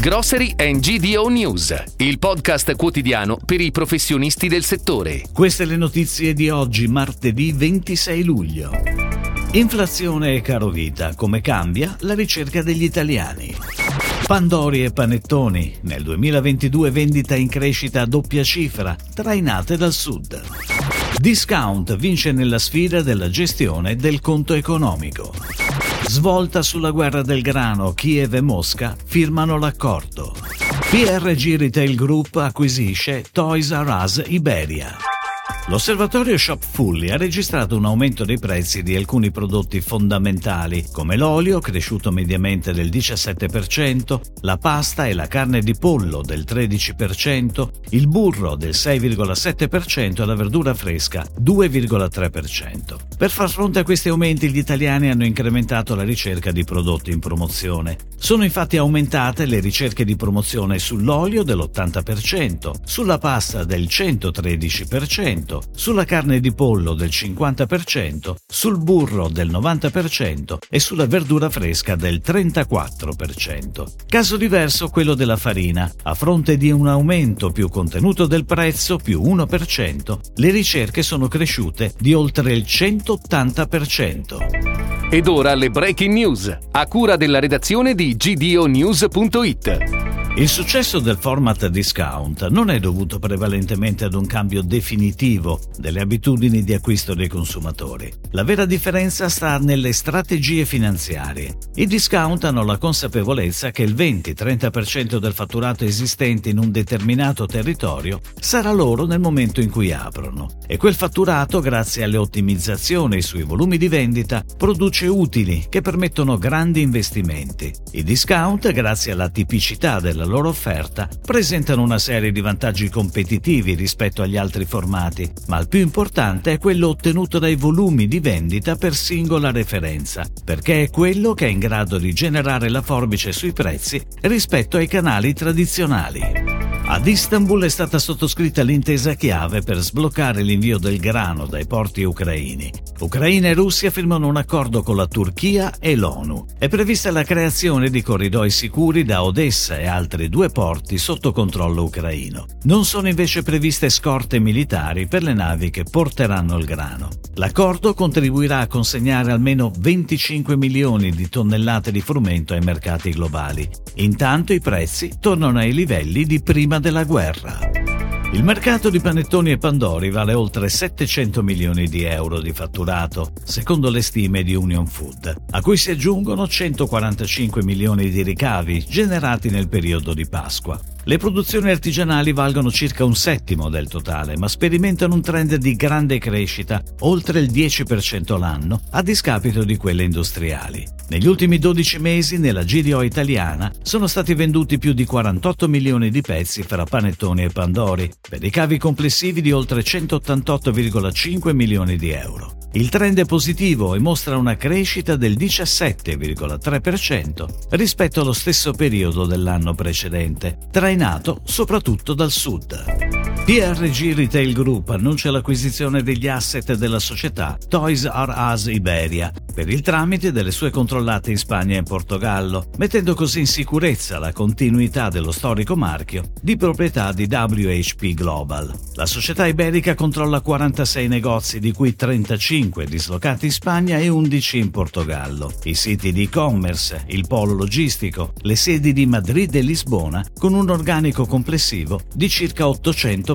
Grocery and GDO News, il podcast quotidiano per i professionisti del settore. Queste le notizie di oggi, martedì 26 luglio. Inflazione e caro vita, come cambia la ricerca degli italiani? Pandori e panettoni, nel 2022 vendita in crescita a doppia cifra, trainate dal sud. Discount vince nella sfida della gestione del conto economico. Svolta sulla guerra del grano, Kiev e Mosca firmano l'accordo. PRG Retail Group acquisisce Toys R Us Iberia. L'osservatorio Shop Fully ha registrato un aumento dei prezzi di alcuni prodotti fondamentali, come l'olio, cresciuto mediamente del 17%, la pasta e la carne di pollo del 13%, il burro del 6,7% e la verdura fresca 2,3%. Per far fronte a questi aumenti gli italiani hanno incrementato la ricerca di prodotti in promozione. Sono infatti aumentate le ricerche di promozione sull'olio dell'80%, sulla pasta del 113%, sulla carne di pollo del 50%, sul burro del 90% e sulla verdura fresca del 34%. Caso diverso quello della farina. A fronte di un aumento più contenuto del prezzo, più 1%, le ricerche sono cresciute di oltre il 180%. Ed ora le breaking news, a cura della redazione di gdonews.it. Il successo del format discount non è dovuto prevalentemente ad un cambio definitivo delle abitudini di acquisto dei consumatori. La vera differenza sta nelle strategie finanziarie. I discount hanno la consapevolezza che il 20-30% del fatturato esistente in un determinato territorio sarà loro nel momento in cui aprono e quel fatturato, grazie alle ottimizzazioni sui volumi di vendita, produce utili che permettono grandi investimenti. I discount, grazie alla tipicità della loro offerta presentano una serie di vantaggi competitivi rispetto agli altri formati, ma il più importante è quello ottenuto dai volumi di vendita per singola referenza, perché è quello che è in grado di generare la forbice sui prezzi rispetto ai canali tradizionali. Ad Istanbul è stata sottoscritta l'intesa chiave per sbloccare l'invio del grano dai porti ucraini. Ucraina e Russia firmano un accordo con la Turchia e l'ONU. È prevista la creazione di corridoi sicuri da Odessa e altri due porti sotto controllo ucraino. Non sono invece previste scorte militari per le navi che porteranno il grano. L'accordo contribuirà a consegnare almeno 25 milioni di tonnellate di frumento ai mercati globali. Intanto i prezzi tornano ai livelli di prima della guerra. Il mercato di panettoni e pandori vale oltre 700 milioni di euro di fatturato, secondo le stime di Union Food, a cui si aggiungono 145 milioni di ricavi generati nel periodo di Pasqua. Le produzioni artigianali valgono circa un settimo del totale, ma sperimentano un trend di grande crescita, oltre il 10% l'anno, a discapito di quelle industriali. Negli ultimi 12 mesi nella GDO italiana sono stati venduti più di 48 milioni di pezzi fra panettoni e pandori, per ricavi complessivi di oltre 188,5 milioni di euro. Il trend è positivo e mostra una crescita del 17,3% rispetto allo stesso periodo dell'anno precedente, trainato soprattutto dal sud. PRG Retail Group annuncia l'acquisizione degli asset della società Toys R Us Iberia per il tramite delle sue controllate in Spagna e in Portogallo, mettendo così in sicurezza la continuità dello storico marchio di proprietà di WHP Global. La società iberica controlla 46 negozi, di cui 35 dislocati in Spagna e 11 in Portogallo, i siti di e-commerce, il polo logistico, le sedi di Madrid e Lisbona, con un organico complessivo di circa 800